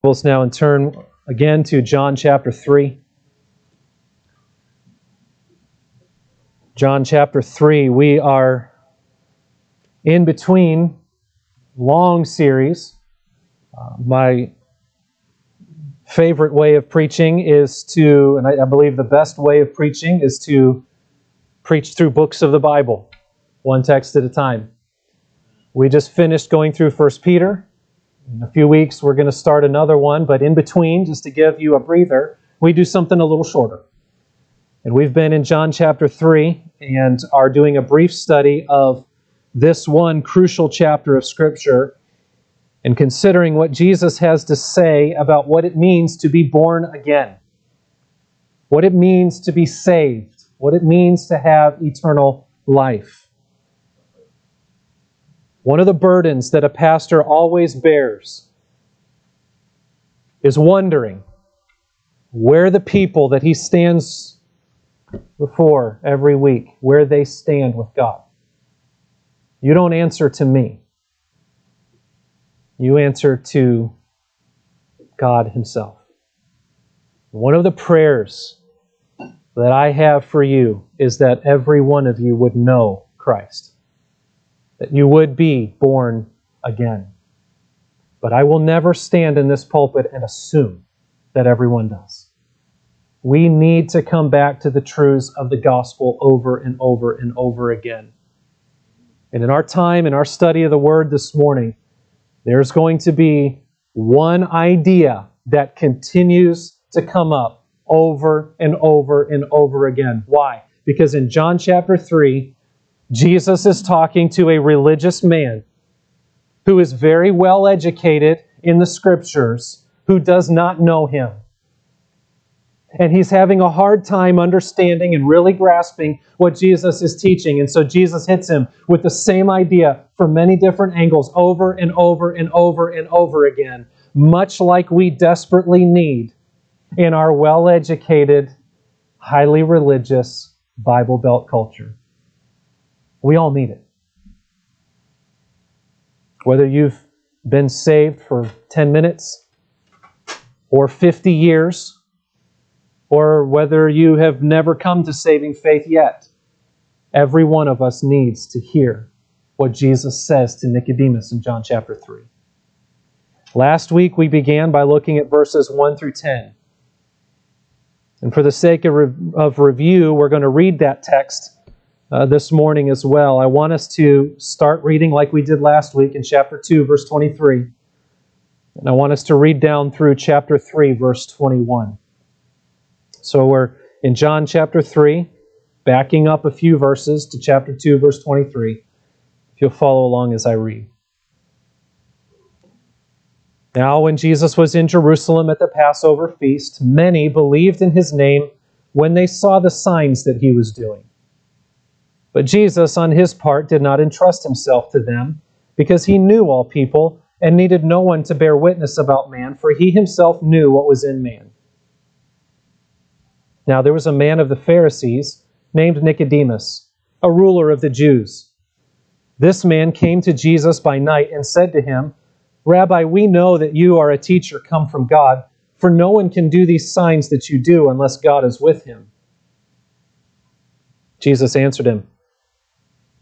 Bibles now turn again to John chapter 3. John chapter 3, we are in between long series. Uh, my favorite way of preaching is to, and I, I believe the best way of preaching is to preach through books of the Bible, one text at a time. We just finished going through 1 Peter. In a few weeks, we're going to start another one, but in between, just to give you a breather, we do something a little shorter. And we've been in John chapter 3 and are doing a brief study of this one crucial chapter of Scripture and considering what Jesus has to say about what it means to be born again, what it means to be saved, what it means to have eternal life. One of the burdens that a pastor always bears is wondering where the people that he stands before every week, where they stand with God. You don't answer to me. You answer to God Himself. One of the prayers that I have for you is that every one of you would know Christ that you would be born again. But I will never stand in this pulpit and assume that everyone does. We need to come back to the truths of the gospel over and over and over again. And in our time, in our study of the Word this morning, there's going to be one idea that continues to come up over and over and over again. Why? Because in John chapter 3, Jesus is talking to a religious man who is very well educated in the scriptures who does not know him. And he's having a hard time understanding and really grasping what Jesus is teaching. And so Jesus hits him with the same idea from many different angles over and over and over and over again, much like we desperately need in our well educated, highly religious Bible Belt culture. We all need it. Whether you've been saved for 10 minutes or 50 years, or whether you have never come to saving faith yet, every one of us needs to hear what Jesus says to Nicodemus in John chapter 3. Last week we began by looking at verses 1 through 10. And for the sake of, re- of review, we're going to read that text uh, this morning as well. I want us to start reading like we did last week in chapter 2, verse 23. And I want us to read down through chapter 3, verse 21. So we're in John chapter 3, backing up a few verses to chapter 2, verse 23. If you'll follow along as I read. Now, when Jesus was in Jerusalem at the Passover feast, many believed in his name when they saw the signs that he was doing. But Jesus, on his part, did not entrust himself to them, because he knew all people and needed no one to bear witness about man, for he himself knew what was in man. Now there was a man of the Pharisees named Nicodemus, a ruler of the Jews. This man came to Jesus by night and said to him, Rabbi, we know that you are a teacher come from God, for no one can do these signs that you do unless God is with him. Jesus answered him,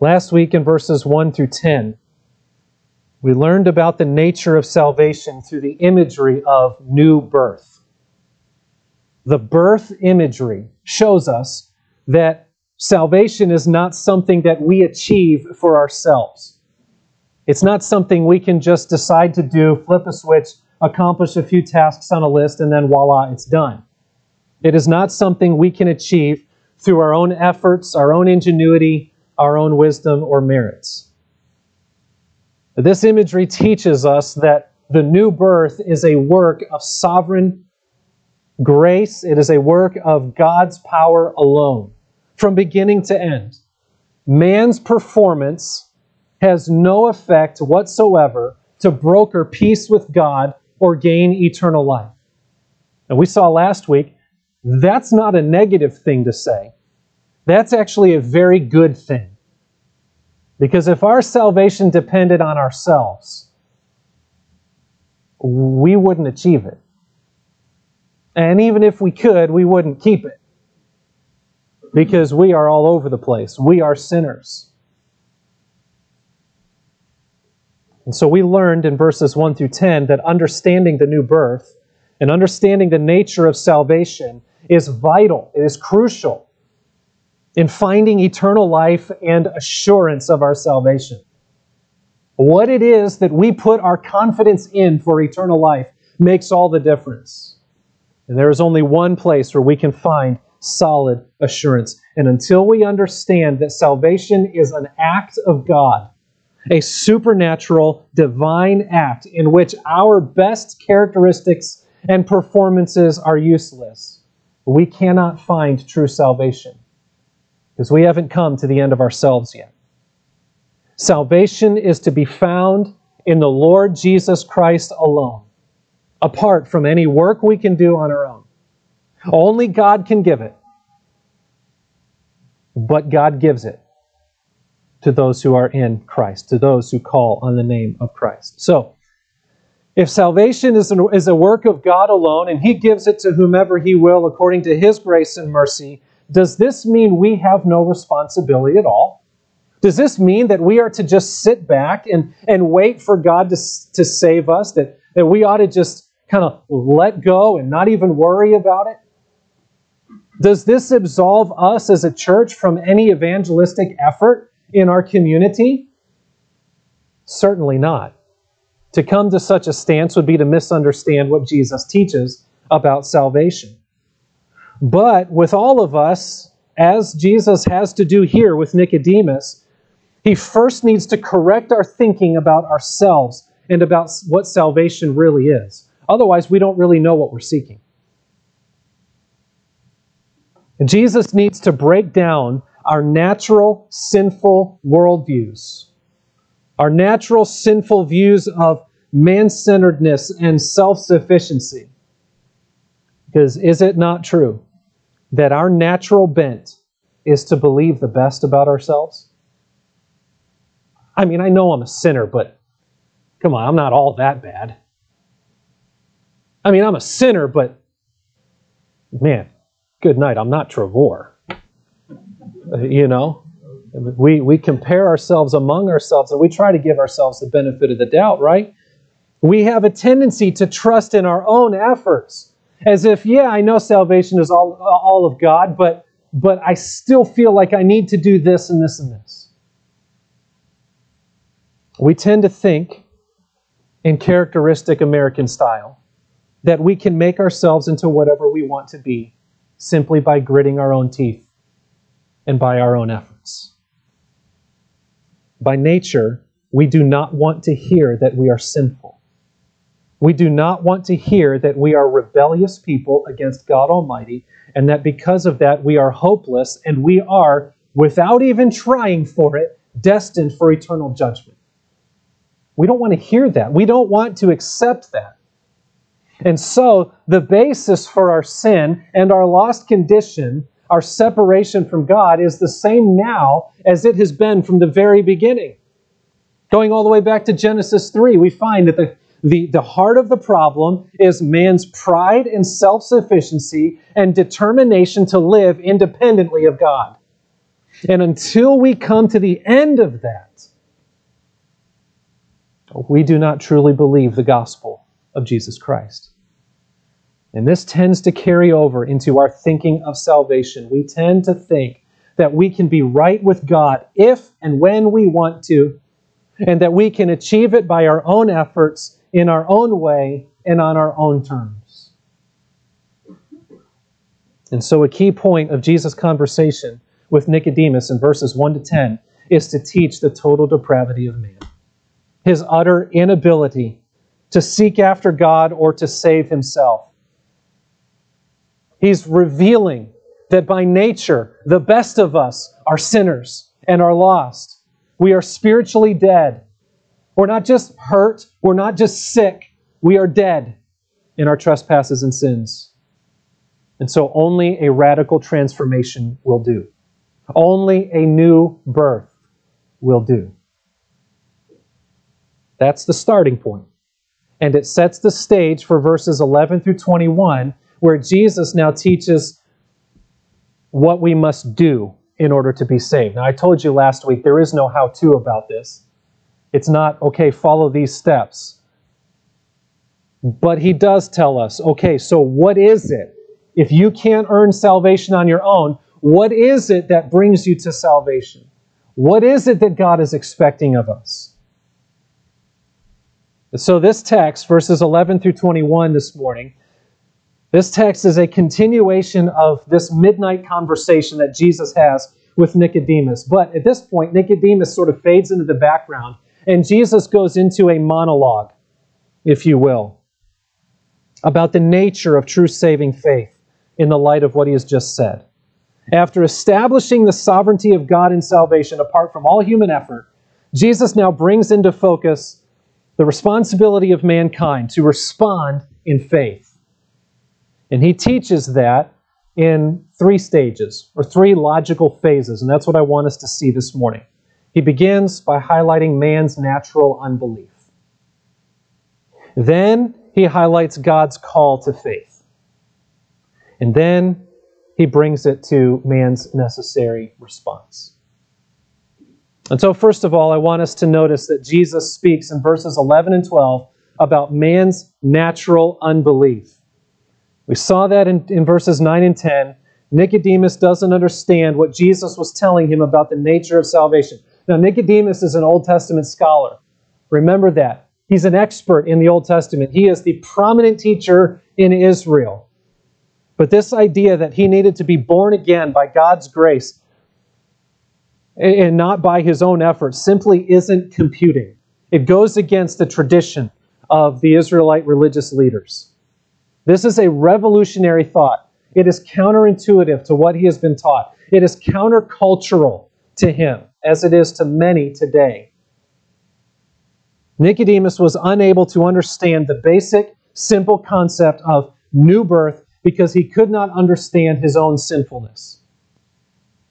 Last week in verses 1 through 10, we learned about the nature of salvation through the imagery of new birth the birth imagery shows us that salvation is not something that we achieve for ourselves. It's not something we can just decide to do, flip a switch, accomplish a few tasks on a list, and then voila, it's done. It is not something we can achieve through our own efforts, our own ingenuity, our own wisdom, or merits. This imagery teaches us that the new birth is a work of sovereign Grace, it is a work of God's power alone, from beginning to end. Man's performance has no effect whatsoever to broker peace with God or gain eternal life. And we saw last week, that's not a negative thing to say. That's actually a very good thing. Because if our salvation depended on ourselves, we wouldn't achieve it. And even if we could, we wouldn't keep it. Because we are all over the place. We are sinners. And so we learned in verses 1 through 10 that understanding the new birth and understanding the nature of salvation is vital, it is crucial in finding eternal life and assurance of our salvation. What it is that we put our confidence in for eternal life makes all the difference. And there is only one place where we can find solid assurance. And until we understand that salvation is an act of God, a supernatural, divine act in which our best characteristics and performances are useless, we cannot find true salvation because we haven't come to the end of ourselves yet. Salvation is to be found in the Lord Jesus Christ alone apart from any work we can do on our own. Only God can give it. But God gives it to those who are in Christ, to those who call on the name of Christ. So, if salvation is, an, is a work of God alone and He gives it to whomever He will according to His grace and mercy, does this mean we have no responsibility at all? Does this mean that we are to just sit back and, and wait for God to, to save us? That, that we ought to just kind of let go and not even worry about it? Does this absolve us as a church from any evangelistic effort in our community? Certainly not. To come to such a stance would be to misunderstand what Jesus teaches about salvation. But with all of us, as Jesus has to do here with Nicodemus, he first needs to correct our thinking about ourselves and about what salvation really is. Otherwise, we don't really know what we're seeking. And Jesus needs to break down our natural sinful worldviews, our natural sinful views of man centeredness and self sufficiency. Because is it not true that our natural bent is to believe the best about ourselves? I mean, I know I'm a sinner, but come on, I'm not all that bad. I mean, I'm a sinner, but man, good night. I'm not Trevor. Uh, you know, we, we compare ourselves among ourselves and we try to give ourselves the benefit of the doubt, right? We have a tendency to trust in our own efforts as if, yeah, I know salvation is all, all of God, but, but I still feel like I need to do this and this and this. We tend to think in characteristic American style that we can make ourselves into whatever we want to be simply by gritting our own teeth and by our own efforts. By nature, we do not want to hear that we are sinful. We do not want to hear that we are rebellious people against God Almighty and that because of that we are hopeless and we are, without even trying for it, destined for eternal judgment. We don't want to hear that. We don't want to accept that. And so, the basis for our sin and our lost condition, our separation from God, is the same now as it has been from the very beginning. Going all the way back to Genesis 3, we find that the, the, the heart of the problem is man's pride and self sufficiency and determination to live independently of God. And until we come to the end of that, we do not truly believe the gospel of Jesus Christ. And this tends to carry over into our thinking of salvation. We tend to think that we can be right with God if and when we want to, and that we can achieve it by our own efforts, in our own way, and on our own terms. And so, a key point of Jesus' conversation with Nicodemus in verses 1 to 10 is to teach the total depravity of man, his utter inability to seek after God or to save himself. He's revealing that by nature, the best of us are sinners and are lost. We are spiritually dead. We're not just hurt, we're not just sick, we are dead in our trespasses and sins. And so only a radical transformation will do. Only a new birth will do. That's the starting point. And it sets the stage for verses 11 through 21, where Jesus now teaches what we must do in order to be saved. Now, I told you last week there is no how to about this. It's not, okay, follow these steps. But he does tell us, okay, so what is it? If you can't earn salvation on your own, what is it that brings you to salvation? What is it that God is expecting of us? So, this text, verses 11 through 21 this morning, this text is a continuation of this midnight conversation that Jesus has with Nicodemus. But at this point, Nicodemus sort of fades into the background, and Jesus goes into a monologue, if you will, about the nature of true saving faith in the light of what he has just said. After establishing the sovereignty of God in salvation apart from all human effort, Jesus now brings into focus the responsibility of mankind to respond in faith. And he teaches that in three stages or three logical phases, and that's what I want us to see this morning. He begins by highlighting man's natural unbelief. Then he highlights God's call to faith. And then he brings it to man's necessary response. And so, first of all, I want us to notice that Jesus speaks in verses 11 and 12 about man's natural unbelief. We saw that in, in verses 9 and 10. Nicodemus doesn't understand what Jesus was telling him about the nature of salvation. Now, Nicodemus is an Old Testament scholar. Remember that. He's an expert in the Old Testament. He is the prominent teacher in Israel. But this idea that he needed to be born again by God's grace and not by his own efforts simply isn't computing. It goes against the tradition of the Israelite religious leaders. This is a revolutionary thought. It is counterintuitive to what he has been taught. It is countercultural to him, as it is to many today. Nicodemus was unable to understand the basic, simple concept of new birth because he could not understand his own sinfulness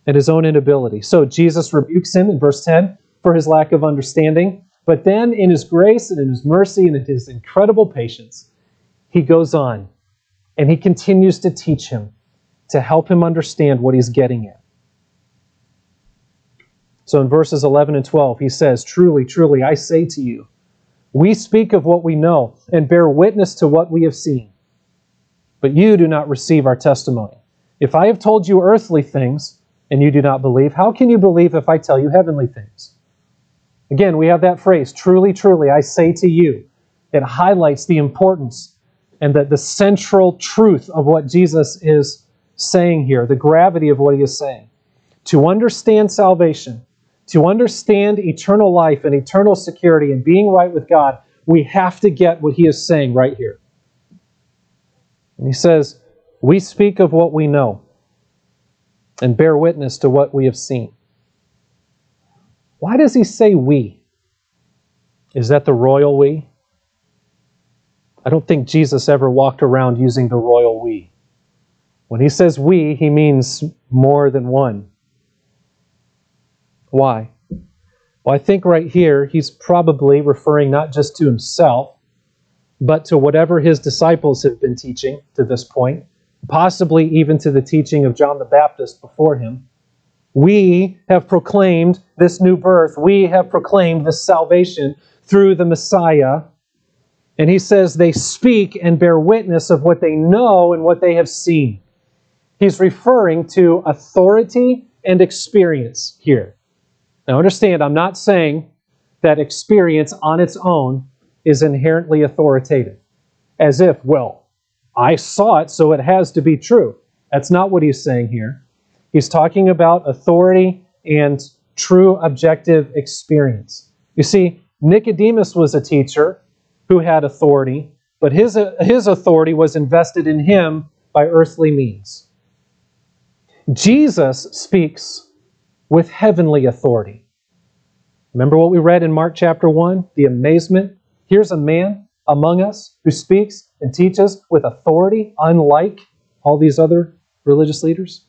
and his own inability. So Jesus rebukes him in verse 10 for his lack of understanding. But then, in his grace and in his mercy and in his incredible patience, he goes on and he continues to teach him to help him understand what he's getting at. So in verses 11 and 12, he says, Truly, truly, I say to you, we speak of what we know and bear witness to what we have seen. But you do not receive our testimony. If I have told you earthly things and you do not believe, how can you believe if I tell you heavenly things? Again, we have that phrase, truly, truly, I say to you. It highlights the importance and the, the central truth of what Jesus is saying here, the gravity of what he is saying. To understand salvation, to understand eternal life and eternal security and being right with God, we have to get what he is saying right here. And he says, We speak of what we know and bear witness to what we have seen. Why does he say we? Is that the royal we? I don't think Jesus ever walked around using the royal we. When he says we, he means more than one. Why? Well, I think right here he's probably referring not just to himself, but to whatever his disciples have been teaching to this point, possibly even to the teaching of John the Baptist before him. We have proclaimed this new birth. We have proclaimed this salvation through the Messiah. And he says they speak and bear witness of what they know and what they have seen. He's referring to authority and experience here. Now, understand, I'm not saying that experience on its own is inherently authoritative, as if, well, I saw it, so it has to be true. That's not what he's saying here. He's talking about authority and true objective experience. You see, Nicodemus was a teacher who had authority, but his, his authority was invested in him by earthly means. Jesus speaks with heavenly authority. Remember what we read in Mark chapter 1? The amazement. Here's a man among us who speaks and teaches with authority, unlike all these other religious leaders.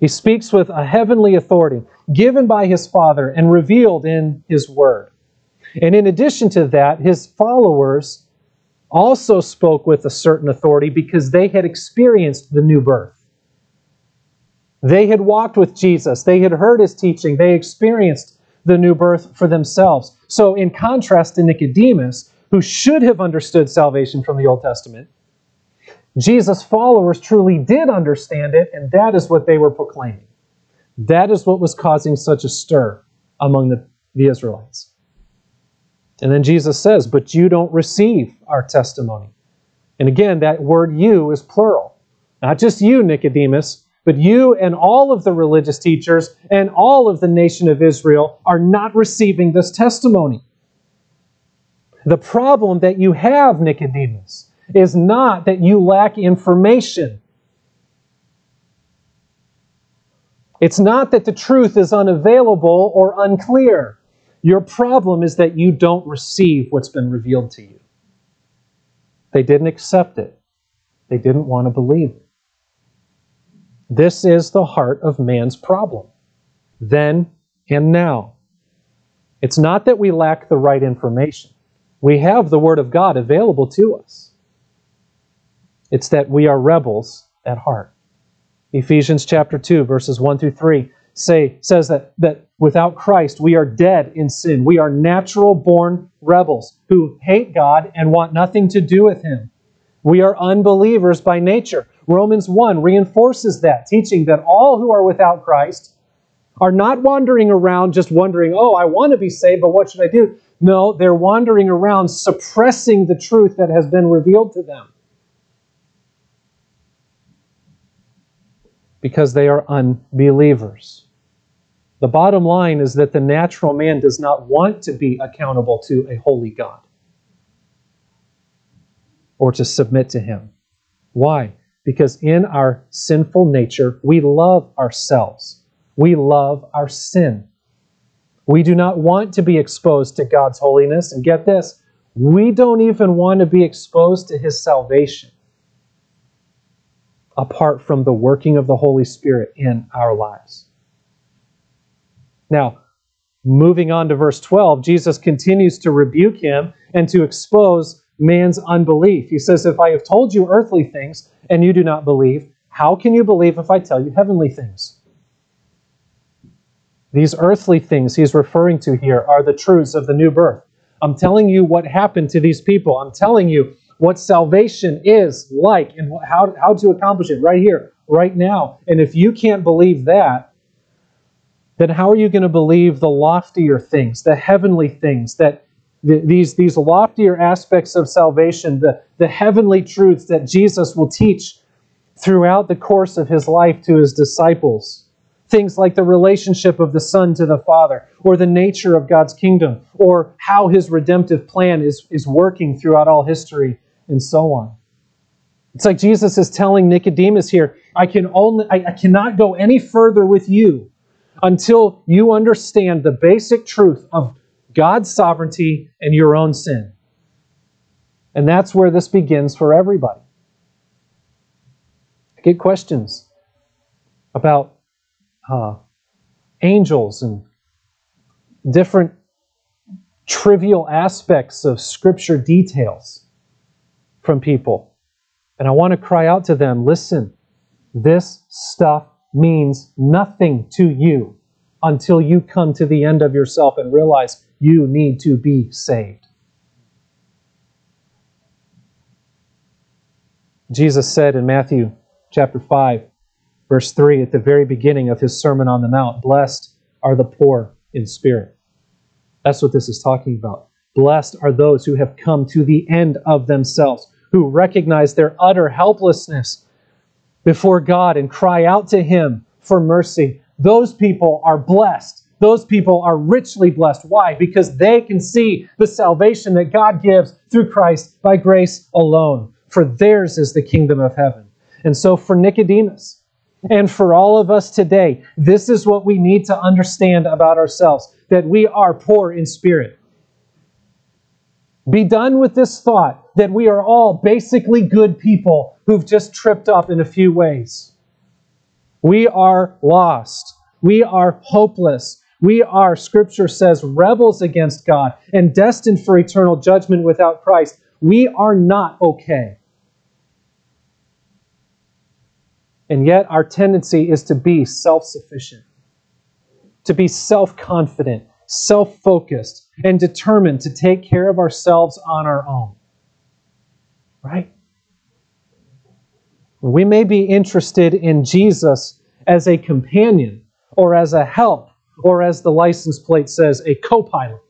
He speaks with a heavenly authority given by his Father and revealed in his Word. And in addition to that, his followers also spoke with a certain authority because they had experienced the new birth. They had walked with Jesus, they had heard his teaching, they experienced the new birth for themselves. So, in contrast to Nicodemus, who should have understood salvation from the Old Testament, Jesus' followers truly did understand it, and that is what they were proclaiming. That is what was causing such a stir among the, the Israelites. And then Jesus says, But you don't receive our testimony. And again, that word you is plural. Not just you, Nicodemus, but you and all of the religious teachers and all of the nation of Israel are not receiving this testimony. The problem that you have, Nicodemus, is not that you lack information. It's not that the truth is unavailable or unclear. Your problem is that you don't receive what's been revealed to you. They didn't accept it, they didn't want to believe it. This is the heart of man's problem, then and now. It's not that we lack the right information. We have the Word of God available to us. It's that we are rebels at heart. Ephesians chapter 2, verses 1 through 3 say, says that, that without Christ we are dead in sin. We are natural born rebels who hate God and want nothing to do with Him. We are unbelievers by nature. Romans 1 reinforces that, teaching that all who are without Christ are not wandering around just wondering, oh, I want to be saved, but what should I do? No, they're wandering around suppressing the truth that has been revealed to them. Because they are unbelievers. The bottom line is that the natural man does not want to be accountable to a holy God or to submit to him. Why? Because in our sinful nature, we love ourselves. We love our sin. We do not want to be exposed to God's holiness. And get this, we don't even want to be exposed to His salvation apart from the working of the Holy Spirit in our lives. Now, moving on to verse 12, Jesus continues to rebuke him and to expose man's unbelief. He says, If I have told you earthly things and you do not believe, how can you believe if I tell you heavenly things? These earthly things he's referring to here are the truths of the new birth. I'm telling you what happened to these people. I'm telling you what salvation is like and how, how to accomplish it right here, right now. And if you can't believe that, then how are you going to believe the loftier things, the heavenly things, that these, these loftier aspects of salvation, the, the heavenly truths that Jesus will teach throughout the course of his life to his disciples? Things like the relationship of the Son to the Father, or the nature of God's kingdom, or how his redemptive plan is, is working throughout all history, and so on. It's like Jesus is telling Nicodemus here, I can only I, I cannot go any further with you until you understand the basic truth of God's sovereignty and your own sin. And that's where this begins for everybody. I get questions about uh, angels and different trivial aspects of Scripture details from people. And I want to cry out to them listen, this stuff means nothing to you until you come to the end of yourself and realize you need to be saved. Jesus said in Matthew chapter 5, verse 3, at the very beginning of his Sermon on the Mount, Blessed are the poor in spirit. That's what this is talking about. Blessed are those who have come to the end of themselves, who recognize their utter helplessness before God and cry out to Him for mercy. Those people are blessed. Those people are richly blessed. Why? Because they can see the salvation that God gives through Christ by grace alone. For theirs is the kingdom of heaven. And so for Nicodemus and for all of us today, this is what we need to understand about ourselves that we are poor in spirit. Be done with this thought that we are all basically good people who've just tripped up in a few ways. We are lost. We are hopeless. We are, Scripture says, rebels against God and destined for eternal judgment without Christ. We are not okay. And yet, our tendency is to be self sufficient, to be self confident, self focused, and determined to take care of ourselves on our own. Right? We may be interested in Jesus as a companion or as a help or, as the license plate says, a co pilot.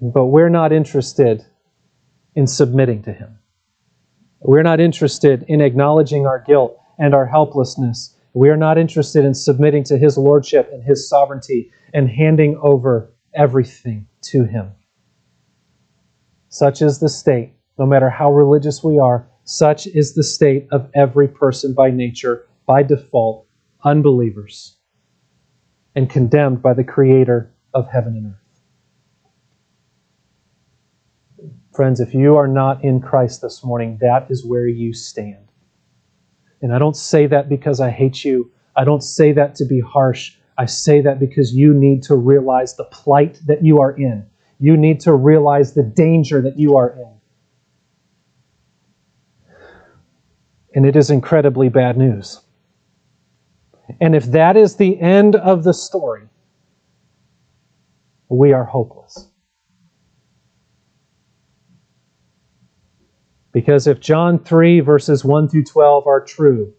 But we're not interested in submitting to Him. We're not interested in acknowledging our guilt and our helplessness. We are not interested in submitting to His Lordship and His sovereignty and handing over everything to Him. Such is the state, no matter how religious we are, such is the state of every person by nature, by default, unbelievers, and condemned by the Creator of heaven and earth. Friends, if you are not in Christ this morning, that is where you stand. And I don't say that because I hate you. I don't say that to be harsh. I say that because you need to realize the plight that you are in you need to realize the danger that you are in. And it is incredibly bad news. And if that is the end of the story, we are hopeless. Because if John 3, verses 1 through 12 are true,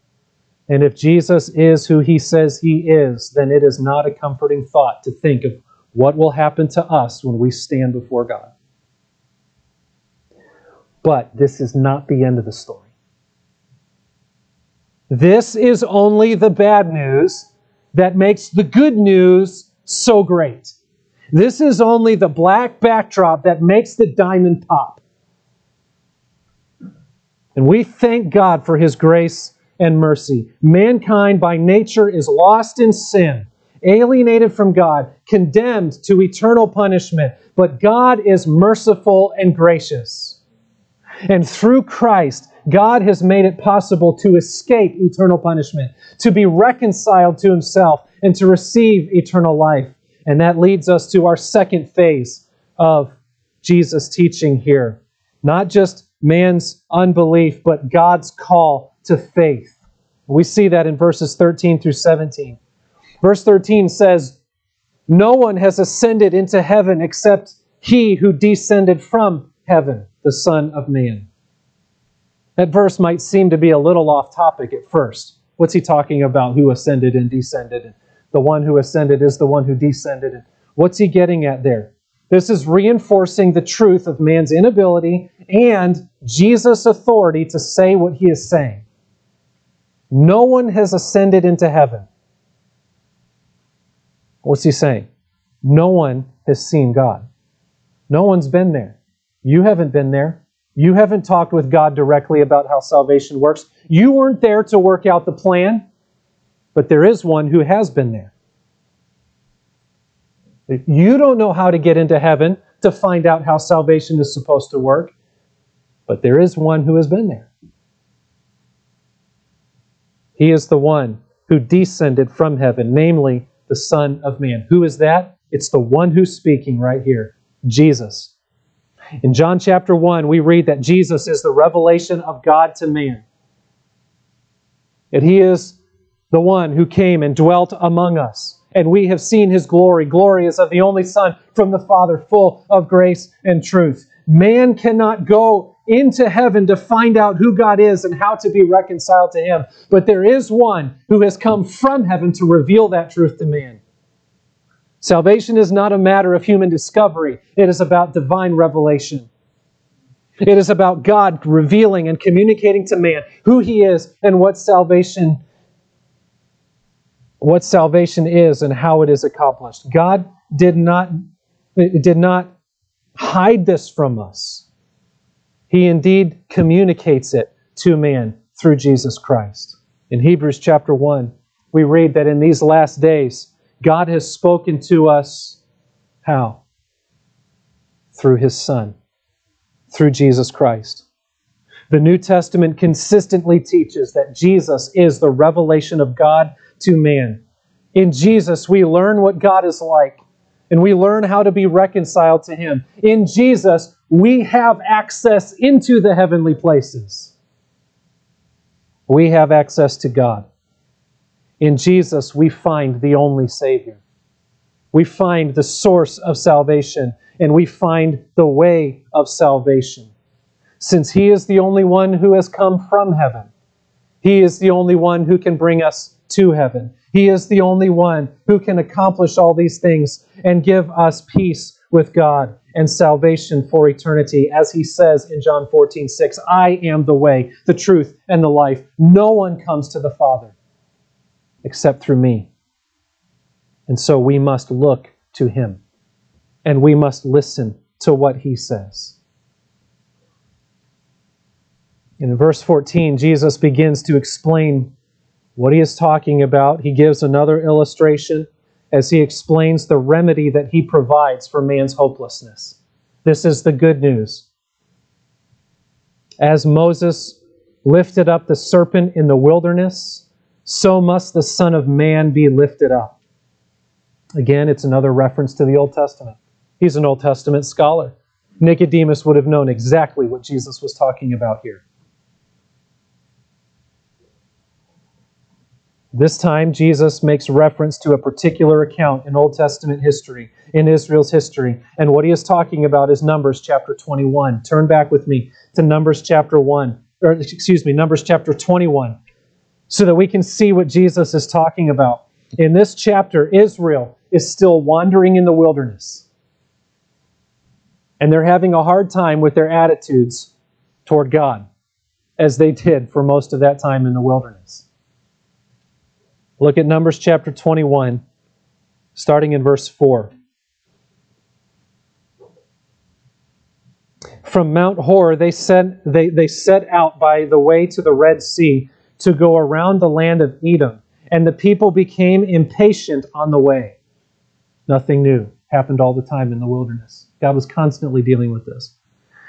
and if Jesus is who he says he is, then it is not a comforting thought to think of what will happen to us when we stand before God. But this is not the end of the story. This is only the bad news that makes the good news so great. This is only the black backdrop that makes the diamond pop. And we thank God for His grace and mercy. Mankind by nature is lost in sin alienated from God, condemned to eternal punishment. But God is merciful and gracious. And through Christ, God has made it possible to escape eternal punishment, to be reconciled to Himself, and to receive eternal life. And that leads us to our second phase of Jesus teaching here. Not just man's unbelief, but God's call to faith. We see that in verses 13 through 17. Verse 13 says, No one has ascended into heaven except he who descended from heaven, the Son of Man. That verse might seem to be a little off topic at first. What's he talking about? Who ascended and descended? And The one who ascended is the one who descended. And What's he getting at there? This is reinforcing the truth of man's inability and Jesus' authority to say what he is saying. No one has ascended into heaven. What's he saying? No one has seen God. No one's been there. You haven't been there. You haven't talked with God directly about how salvation works. You weren't there to work out the plan, but there is one who has been there. You don't know how to get into heaven to find out how salvation is supposed to work, but there is one who has been there. He is the one who descended from heaven, namely the Son of Man. Who is that? It's the one who's speaking right here Jesus. In John chapter 1, we read that Jesus is the revelation of God to man. That he is the one who came and dwelt among us. And we have seen his glory. Glory is of the only Son from the Father, full of grace and truth. Man cannot go into heaven to find out who God is and how to be reconciled to him. But there is one who has come from heaven to reveal that truth to man. Salvation is not a matter of human discovery, it is about divine revelation. It is about God revealing and communicating to man who he is and what salvation what salvation is and how it is accomplished. God did not did not hide this from us. He indeed communicates it to man through Jesus Christ. In Hebrews chapter 1, we read that in these last days God has spoken to us how? Through his Son, through Jesus Christ. The New Testament consistently teaches that Jesus is the revelation of God to man. In Jesus, we learn what God is like, and we learn how to be reconciled to Him. In Jesus, we have access into the heavenly places. We have access to God. In Jesus, we find the only Savior. We find the source of salvation, and we find the way of salvation. Since He is the only one who has come from heaven, He is the only one who can bring us to heaven. He is the only one who can accomplish all these things and give us peace with God and salvation for eternity. As he says in John 14, 6, I am the way, the truth, and the life. No one comes to the Father except through me. And so we must look to him and we must listen to what he says. In verse 14, Jesus begins to explain what he is talking about. He gives another illustration as he explains the remedy that he provides for man's hopelessness. This is the good news. As Moses lifted up the serpent in the wilderness, so must the Son of Man be lifted up. Again, it's another reference to the Old Testament. He's an Old Testament scholar. Nicodemus would have known exactly what Jesus was talking about here. This time, Jesus makes reference to a particular account in Old Testament history, in Israel's history. And what he is talking about is Numbers chapter 21. Turn back with me to Numbers chapter 1, or excuse me, Numbers chapter 21 so that we can see what Jesus is talking about. In this chapter, Israel is still wandering in the wilderness. And they're having a hard time with their attitudes toward God, as they did for most of that time in the wilderness. Look at Numbers chapter 21, starting in verse 4. From Mount Hor, they set, they, they set out by the way to the Red Sea to go around the land of Edom, and the people became impatient on the way. Nothing new happened all the time in the wilderness. God was constantly dealing with this.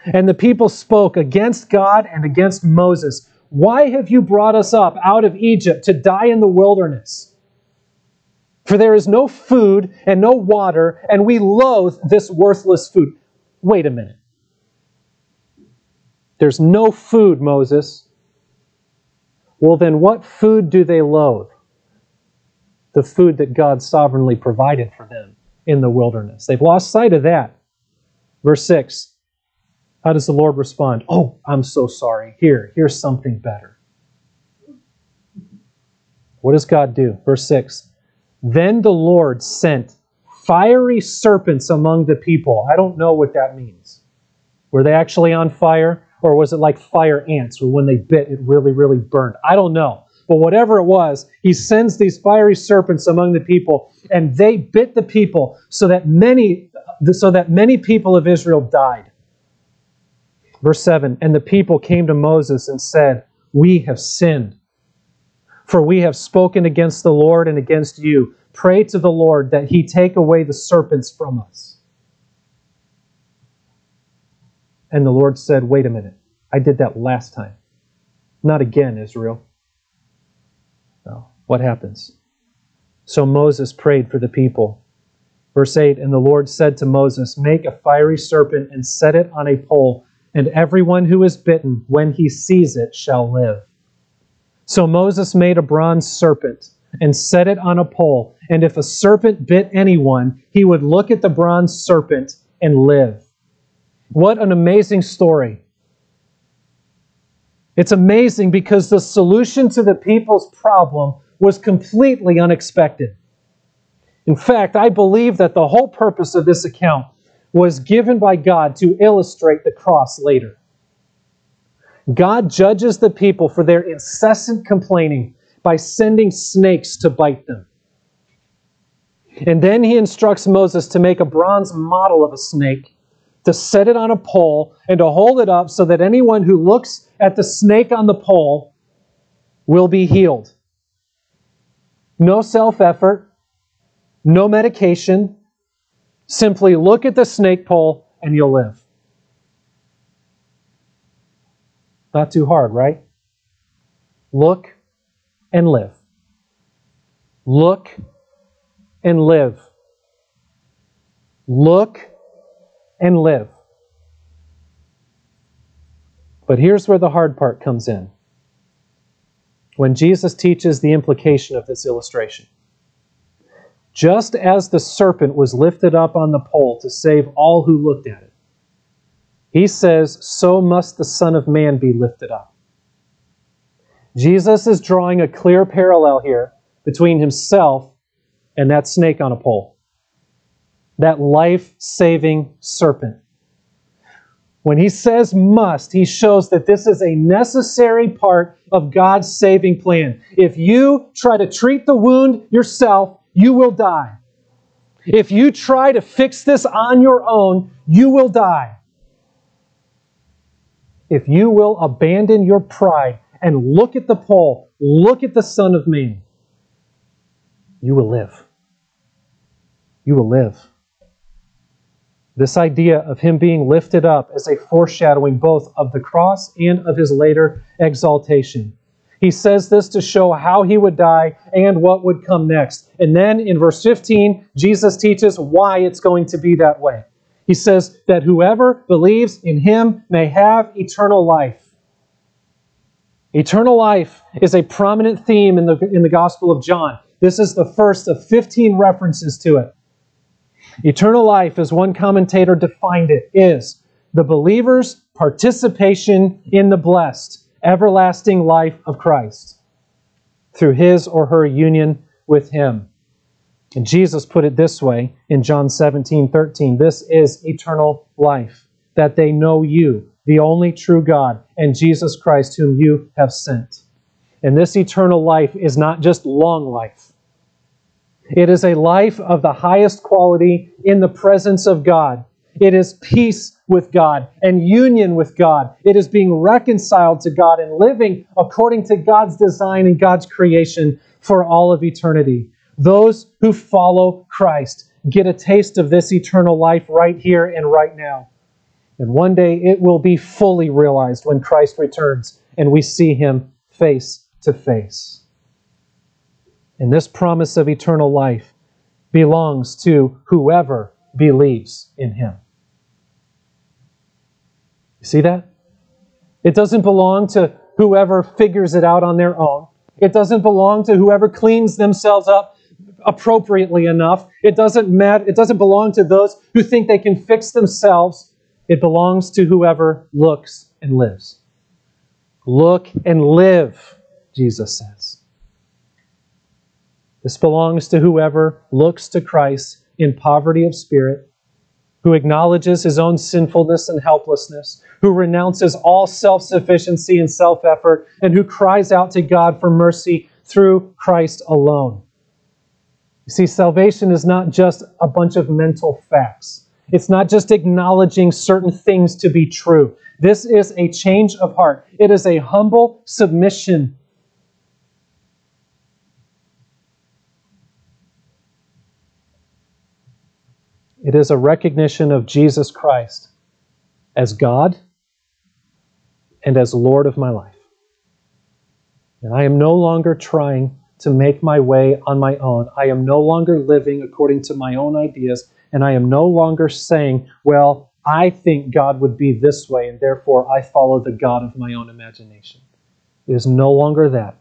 And the people spoke against God and against Moses. Why have you brought us up out of Egypt to die in the wilderness? For there is no food and no water, and we loathe this worthless food. wait a minute. There's no food, Moses. Well, then what food do they loathe? The food that God sovereignly provided for them in the wilderness. They've lost sight of that. Verse 6 How does the Lord respond? Oh, I'm so sorry. Here, here's something better. What does God do? Verse 6 Then the Lord sent fiery serpents among the people. I don't know what that means. Were they actually on fire? Or was it like fire ants, where when they bit, it really, really burned? I don't know. But whatever it was, he sends these fiery serpents among the people, and they bit the people so that many, so that many people of Israel died. Verse 7 And the people came to Moses and said, We have sinned, for we have spoken against the Lord and against you. Pray to the Lord that he take away the serpents from us. And the Lord said, Wait a minute. I did that last time. Not again, Israel. No. What happens? So Moses prayed for the people. Verse 8 And the Lord said to Moses, Make a fiery serpent and set it on a pole, and everyone who is bitten, when he sees it, shall live. So Moses made a bronze serpent and set it on a pole. And if a serpent bit anyone, he would look at the bronze serpent and live. What an amazing story. It's amazing because the solution to the people's problem was completely unexpected. In fact, I believe that the whole purpose of this account was given by God to illustrate the cross later. God judges the people for their incessant complaining by sending snakes to bite them. And then he instructs Moses to make a bronze model of a snake, to set it on a pole, and to hold it up so that anyone who looks at the snake on the pole will be healed. No self effort, no medication. Simply look at the snake pole and you'll live. Not too hard, right? Look and live. Look and live. Look and live. But here's where the hard part comes in. When Jesus teaches the implication of this illustration. Just as the serpent was lifted up on the pole to save all who looked at it, he says, so must the Son of Man be lifted up Jesus is drawing a clear parallel here between himself and that snake on a pole, that life saving serpent. When he says must, he shows that this is a necessary part of God's saving plan. If you try to treat the wound yourself, you will die. If you try to fix this on your own, you will die. If you will abandon your pride and look at the pole, look at the Son of Man, you will live. You will live. This idea of him being lifted up is a foreshadowing both of the cross and of his later exaltation. He says this to show how he would die and what would come next. And then in verse 15, Jesus teaches why it's going to be that way. He says that whoever believes in him may have eternal life. Eternal life is a prominent theme in the, in the Gospel of John. This is the first of 15 references to it. Eternal life, as one commentator defined it, is the believer's participation in the blessed, everlasting life of Christ through his or her union with him. And Jesus put it this way in John 17 13 This is eternal life, that they know you, the only true God, and Jesus Christ, whom you have sent. And this eternal life is not just long life, it is a life of the highest quality in the presence of God. It is peace with God and union with God. It is being reconciled to God and living according to God's design and God's creation for all of eternity. Those who follow Christ get a taste of this eternal life right here and right now. And one day it will be fully realized when Christ returns and we see him face to face. And this promise of eternal life belongs to whoever believes in him. You see that? It doesn't belong to whoever figures it out on their own. It doesn't belong to whoever cleans themselves up appropriately enough. It doesn't matter. It doesn't belong to those who think they can fix themselves. It belongs to whoever looks and lives. Look and live, Jesus says. This belongs to whoever looks to Christ in poverty of spirit, who acknowledges his own sinfulness and helplessness, who renounces all self sufficiency and self effort, and who cries out to God for mercy through Christ alone. You see, salvation is not just a bunch of mental facts. It's not just acknowledging certain things to be true. This is a change of heart. It is a humble submission It is a recognition of Jesus Christ as God and as Lord of my life. And I am no longer trying to make my way on my own. I am no longer living according to my own ideas, and I am no longer saying, well, I think God would be this way, and therefore I follow the God of my own imagination. It is no longer that.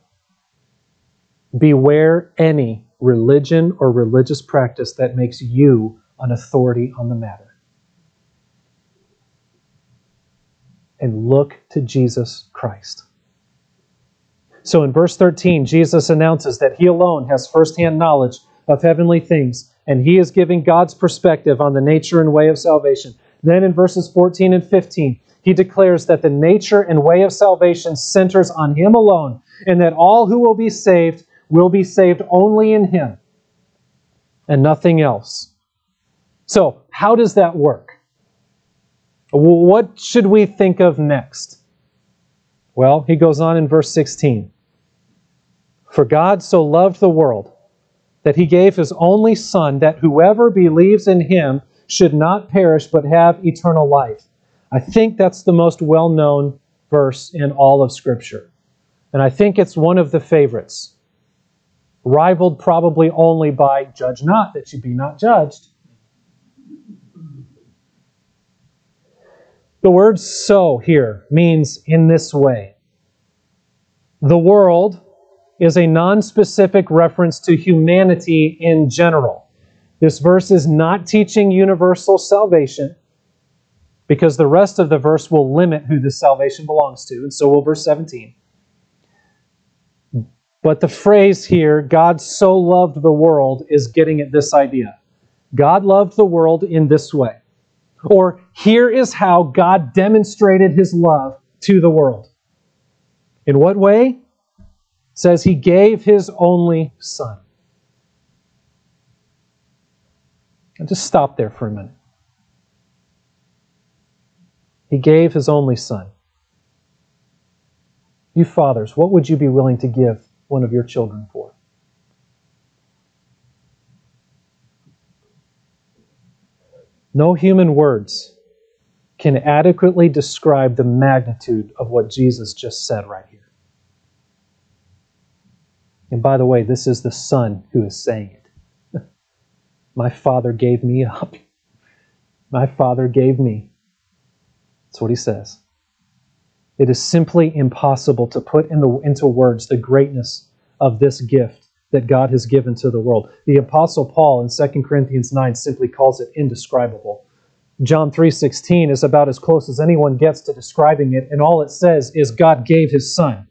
Beware any religion or religious practice that makes you an authority on the matter. And look to Jesus Christ. So in verse 13, Jesus announces that he alone has firsthand knowledge of heavenly things, and he is giving God's perspective on the nature and way of salvation. Then in verses 14 and 15, he declares that the nature and way of salvation centers on him alone, and that all who will be saved will be saved only in him and nothing else. So, how does that work? What should we think of next? Well, he goes on in verse 16. For God so loved the world that he gave his only Son, that whoever believes in him should not perish but have eternal life. I think that's the most well known verse in all of Scripture. And I think it's one of the favorites, rivaled probably only by Judge not, that you be not judged. The word so here means in this way. The world is a non specific reference to humanity in general. This verse is not teaching universal salvation because the rest of the verse will limit who this salvation belongs to, and so will verse 17. But the phrase here, God so loved the world, is getting at this idea. God loved the world in this way. Or here is how God demonstrated his love to the world. In what way? It says he gave his only son. And just stop there for a minute. He gave his only son. You fathers, what would you be willing to give one of your children for? No human words can adequately describe the magnitude of what Jesus just said right here. And by the way, this is the Son who is saying it. My Father gave me up. My Father gave me. That's what he says. It is simply impossible to put in the, into words the greatness of this gift that God has given to the world. The apostle Paul in 2 Corinthians 9 simply calls it indescribable. John 3:16 is about as close as anyone gets to describing it and all it says is God gave his son,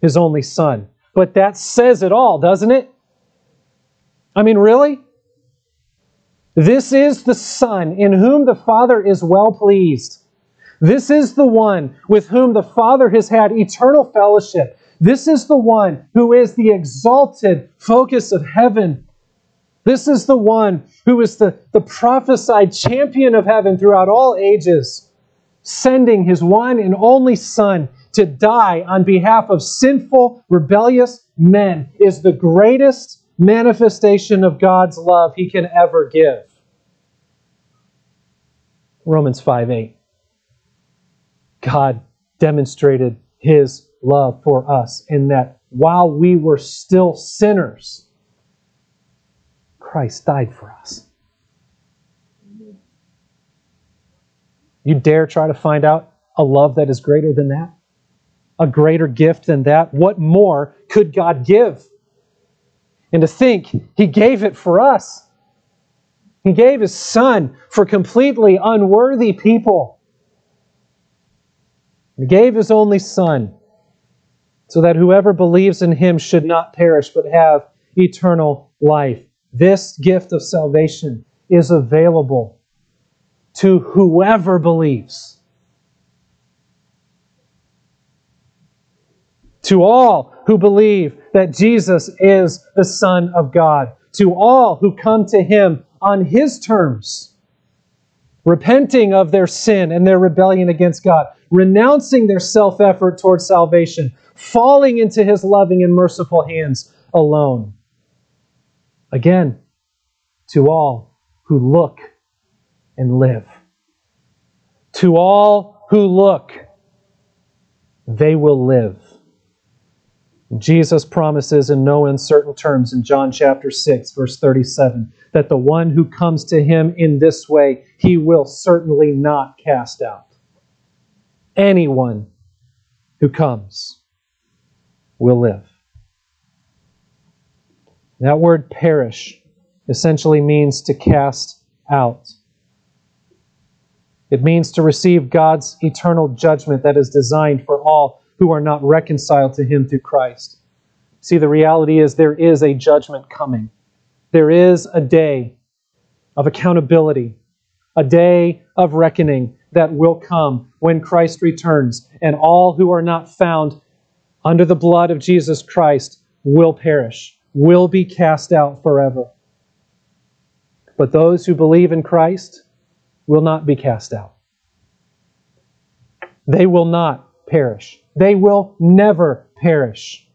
his only son. But that says it all, doesn't it? I mean, really? This is the son in whom the Father is well pleased. This is the one with whom the Father has had eternal fellowship. This is the one who is the exalted focus of heaven. This is the one who is the, the prophesied champion of heaven throughout all ages, sending his one and only Son to die on behalf of sinful, rebellious men, is the greatest manifestation of God's love he can ever give. Romans 5 8. God demonstrated his love for us in that while we were still sinners, Christ died for us. You dare try to find out a love that is greater than that? A greater gift than that? What more could God give? And to think He gave it for us. He gave His Son for completely unworthy people. He gave His only Son so that whoever believes in Him should not perish but have eternal life. This gift of salvation is available to whoever believes. To all who believe that Jesus is the Son of God. To all who come to Him on His terms, repenting of their sin and their rebellion against God, renouncing their self effort towards salvation, falling into His loving and merciful hands alone. Again, to all who look and live. To all who look, they will live. Jesus promises in no uncertain terms in John chapter 6, verse 37, that the one who comes to him in this way, he will certainly not cast out. Anyone who comes will live. That word perish essentially means to cast out. It means to receive God's eternal judgment that is designed for all who are not reconciled to Him through Christ. See, the reality is there is a judgment coming. There is a day of accountability, a day of reckoning that will come when Christ returns, and all who are not found under the blood of Jesus Christ will perish, will be cast out forever. But those who believe in Christ will not be cast out. They will not perish. They will never perish.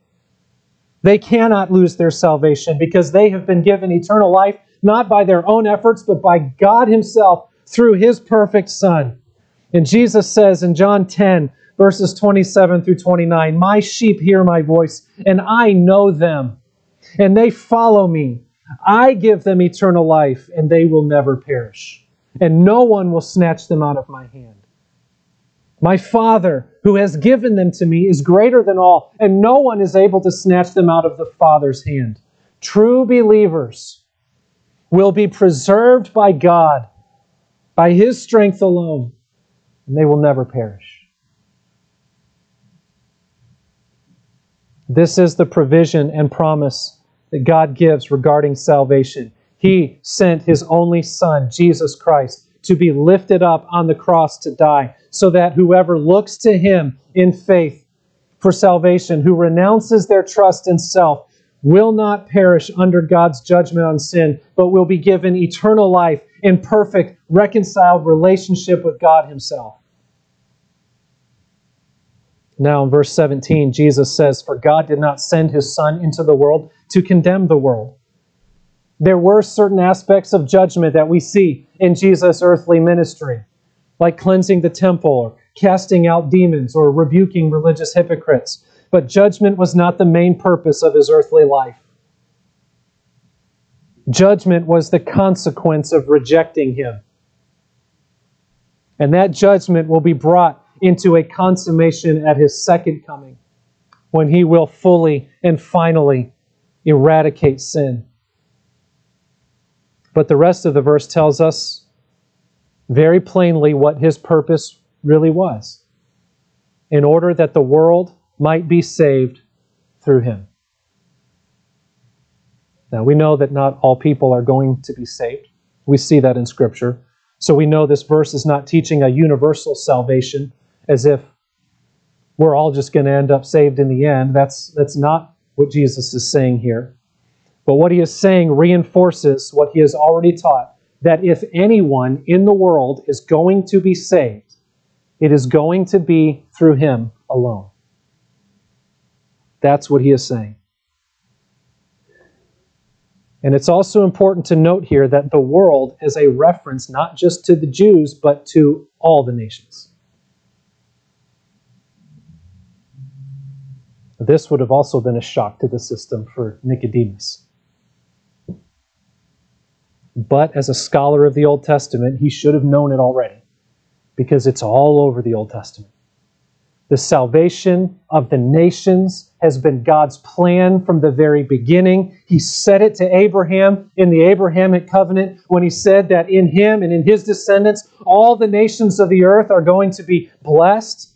They cannot lose their salvation because they have been given eternal life not by their own efforts, but by God Himself through His perfect Son. And Jesus says in John 10, verses 27 through 29, My sheep hear my voice, and I know them, and they follow me. I give them eternal life, and they will never perish, and no one will snatch them out of my hand. My Father, who has given them to me, is greater than all, and no one is able to snatch them out of the Father's hand. True believers will be preserved by God, by His strength alone, and they will never perish. This is the provision and promise that God gives regarding salvation. He sent His only Son, Jesus Christ, to be lifted up on the cross to die, so that whoever looks to Him in faith for salvation, who renounces their trust in self, will not perish under God's judgment on sin, but will be given eternal life in perfect, reconciled relationship with God Himself. Now, in verse 17, Jesus says, For God did not send his Son into the world to condemn the world. There were certain aspects of judgment that we see in Jesus' earthly ministry, like cleansing the temple, or casting out demons, or rebuking religious hypocrites. But judgment was not the main purpose of his earthly life. Judgment was the consequence of rejecting him. And that judgment will be brought into a consummation at his second coming when he will fully and finally eradicate sin. But the rest of the verse tells us very plainly what his purpose really was in order that the world might be saved through him. Now, we know that not all people are going to be saved. We see that in Scripture. So we know this verse is not teaching a universal salvation as if we're all just going to end up saved in the end. That's, that's not what Jesus is saying here. But what he is saying reinforces what he has already taught that if anyone in the world is going to be saved, it is going to be through him alone. That's what he is saying. And it's also important to note here that the world is a reference not just to the Jews, but to all the nations. This would have also been a shock to the system for Nicodemus. But as a scholar of the Old Testament, he should have known it already because it's all over the Old Testament. The salvation of the nations has been God's plan from the very beginning. He said it to Abraham in the Abrahamic covenant when he said that in him and in his descendants, all the nations of the earth are going to be blessed.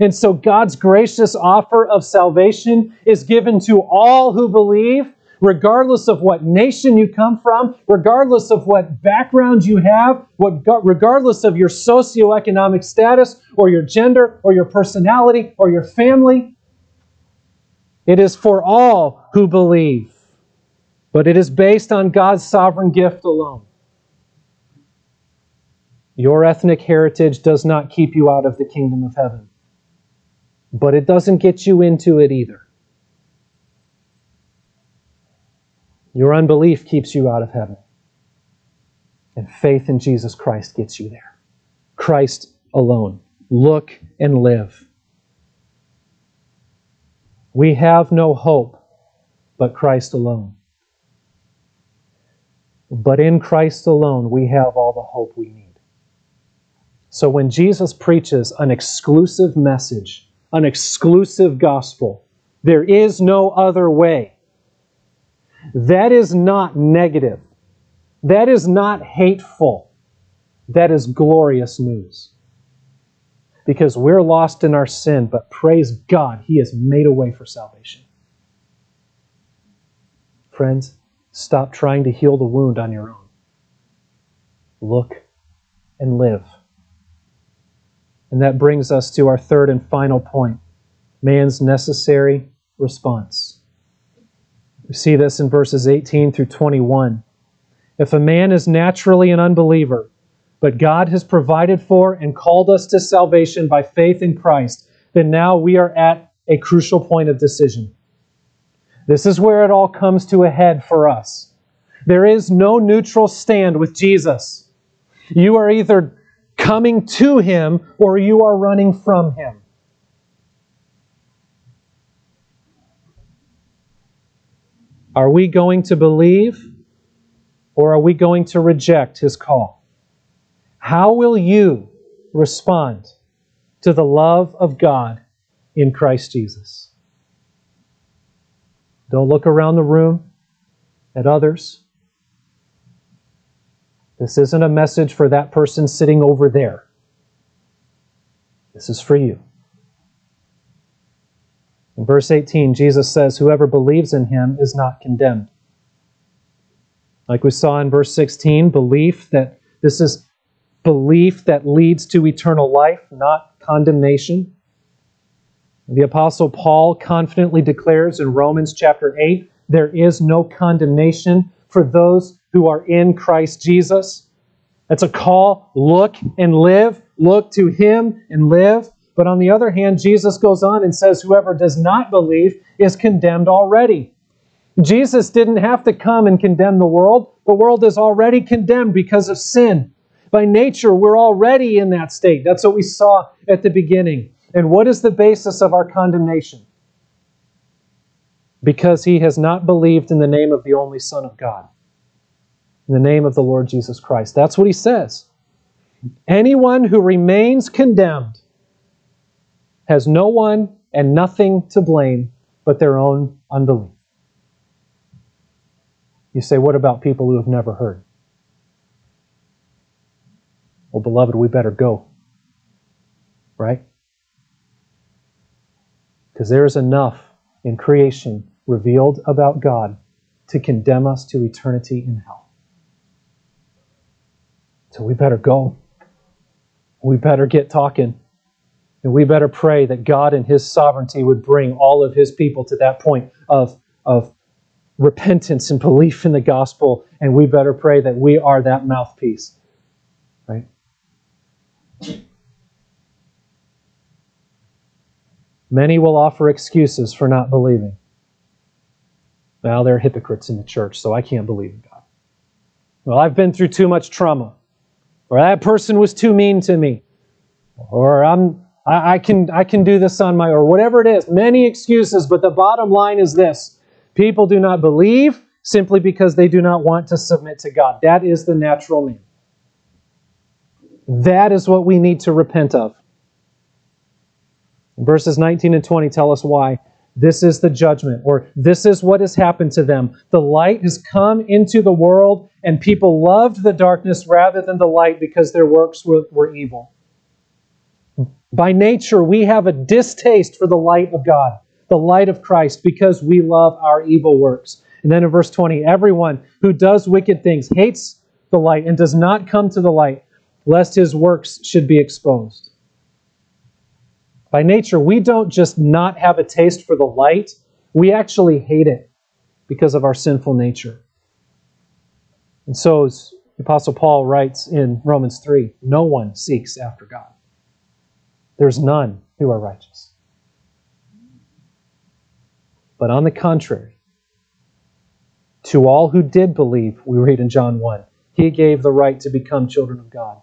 And so God's gracious offer of salvation is given to all who believe, regardless of what nation you come from, regardless of what background you have, what, regardless of your socioeconomic status or your gender or your personality or your family. It is for all who believe, but it is based on God's sovereign gift alone. Your ethnic heritage does not keep you out of the kingdom of heaven, but it doesn't get you into it either. Your unbelief keeps you out of heaven. And faith in Jesus Christ gets you there. Christ alone. Look and live. We have no hope but Christ alone. But in Christ alone, we have all the hope we need. So when Jesus preaches an exclusive message, an exclusive gospel, there is no other way that is not negative. That is not hateful. That is glorious news. Because we're lost in our sin, but praise God, He has made a way for salvation. Friends, stop trying to heal the wound on your own. Look and live. And that brings us to our third and final point man's necessary response. We see this in verses 18 through 21. If a man is naturally an unbeliever, but God has provided for and called us to salvation by faith in Christ, then now we are at a crucial point of decision. This is where it all comes to a head for us. There is no neutral stand with Jesus. You are either coming to him or you are running from him. Are we going to believe or are we going to reject his call? How will you respond to the love of God in Christ Jesus? Don't look around the room at others. This isn't a message for that person sitting over there. This is for you. In verse 18, Jesus says, Whoever believes in him is not condemned. Like we saw in verse 16, belief that this is belief that leads to eternal life, not condemnation. The Apostle Paul confidently declares in Romans chapter 8 there is no condemnation for those who are in Christ Jesus. That's a call look and live, look to Him and live. But on the other hand, Jesus goes on and says, Whoever does not believe is condemned already. Jesus didn't have to come and condemn the world. The world is already condemned because of sin. By nature, we're already in that state. That's what we saw at the beginning. And what is the basis of our condemnation? Because he has not believed in the name of the only Son of God, in the name of the Lord Jesus Christ. That's what he says. Anyone who remains condemned has no one and nothing to blame but their own unbelief. You say, what about people who have never heard? Well, beloved, we better go. Right? Because there is enough in creation revealed about God to condemn us to eternity in hell. So we better go. We better get talking. And we better pray that God in His sovereignty would bring all of His people to that point of, of repentance and belief in the gospel. And we better pray that we are that mouthpiece. Right? Many will offer excuses for not believing. Well, they're hypocrites in the church, so I can't believe in God. Well, I've been through too much trauma. Or that person was too mean to me. Or I'm I, I, can I can do this on my or whatever it is. Many excuses, but the bottom line is this: people do not believe simply because they do not want to submit to God. That is the natural man. That is what we need to repent of. Verses 19 and 20 tell us why. This is the judgment, or this is what has happened to them. The light has come into the world, and people loved the darkness rather than the light because their works were, were evil. By nature, we have a distaste for the light of God, the light of Christ, because we love our evil works. And then in verse 20, everyone who does wicked things hates the light and does not come to the light, lest his works should be exposed. By nature, we don't just not have a taste for the light, we actually hate it because of our sinful nature. And so, as the Apostle Paul writes in Romans 3 no one seeks after God. There's none who are righteous. But on the contrary, to all who did believe, we read in John 1, he gave the right to become children of God.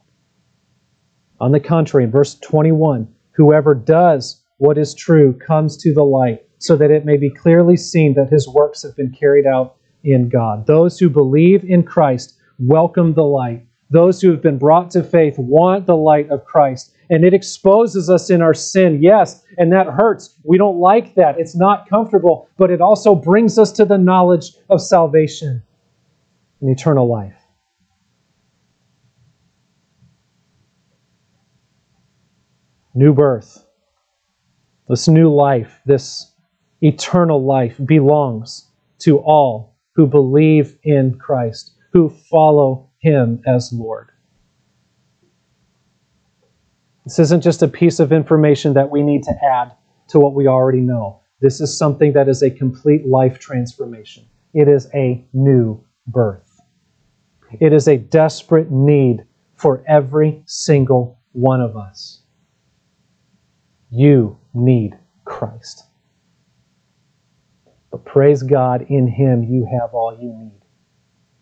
On the contrary, in verse 21, whoever does what is true comes to the light, so that it may be clearly seen that his works have been carried out in God. Those who believe in Christ welcome the light. Those who have been brought to faith want the light of Christ and it exposes us in our sin, yes, and that hurts. We don't like that. It's not comfortable, but it also brings us to the knowledge of salvation and eternal life. New birth. This new life, this eternal life belongs to all who believe in Christ, who follow him as Lord. This isn't just a piece of information that we need to add to what we already know. This is something that is a complete life transformation. It is a new birth. It is a desperate need for every single one of us. You need Christ. But praise God, in Him you have all you need.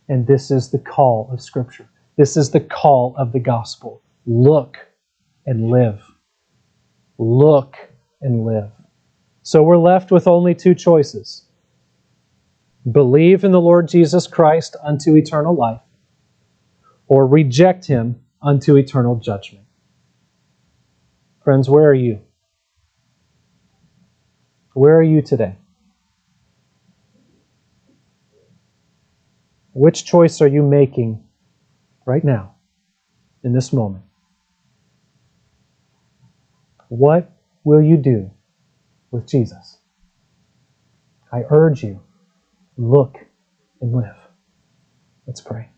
And this is the call of Scripture. This is the call of the gospel. Look and live. Look and live. So we're left with only two choices believe in the Lord Jesus Christ unto eternal life, or reject him unto eternal judgment. Friends, where are you? Where are you today? Which choice are you making right now, in this moment? What will you do with Jesus? I urge you, look and live. Let's pray.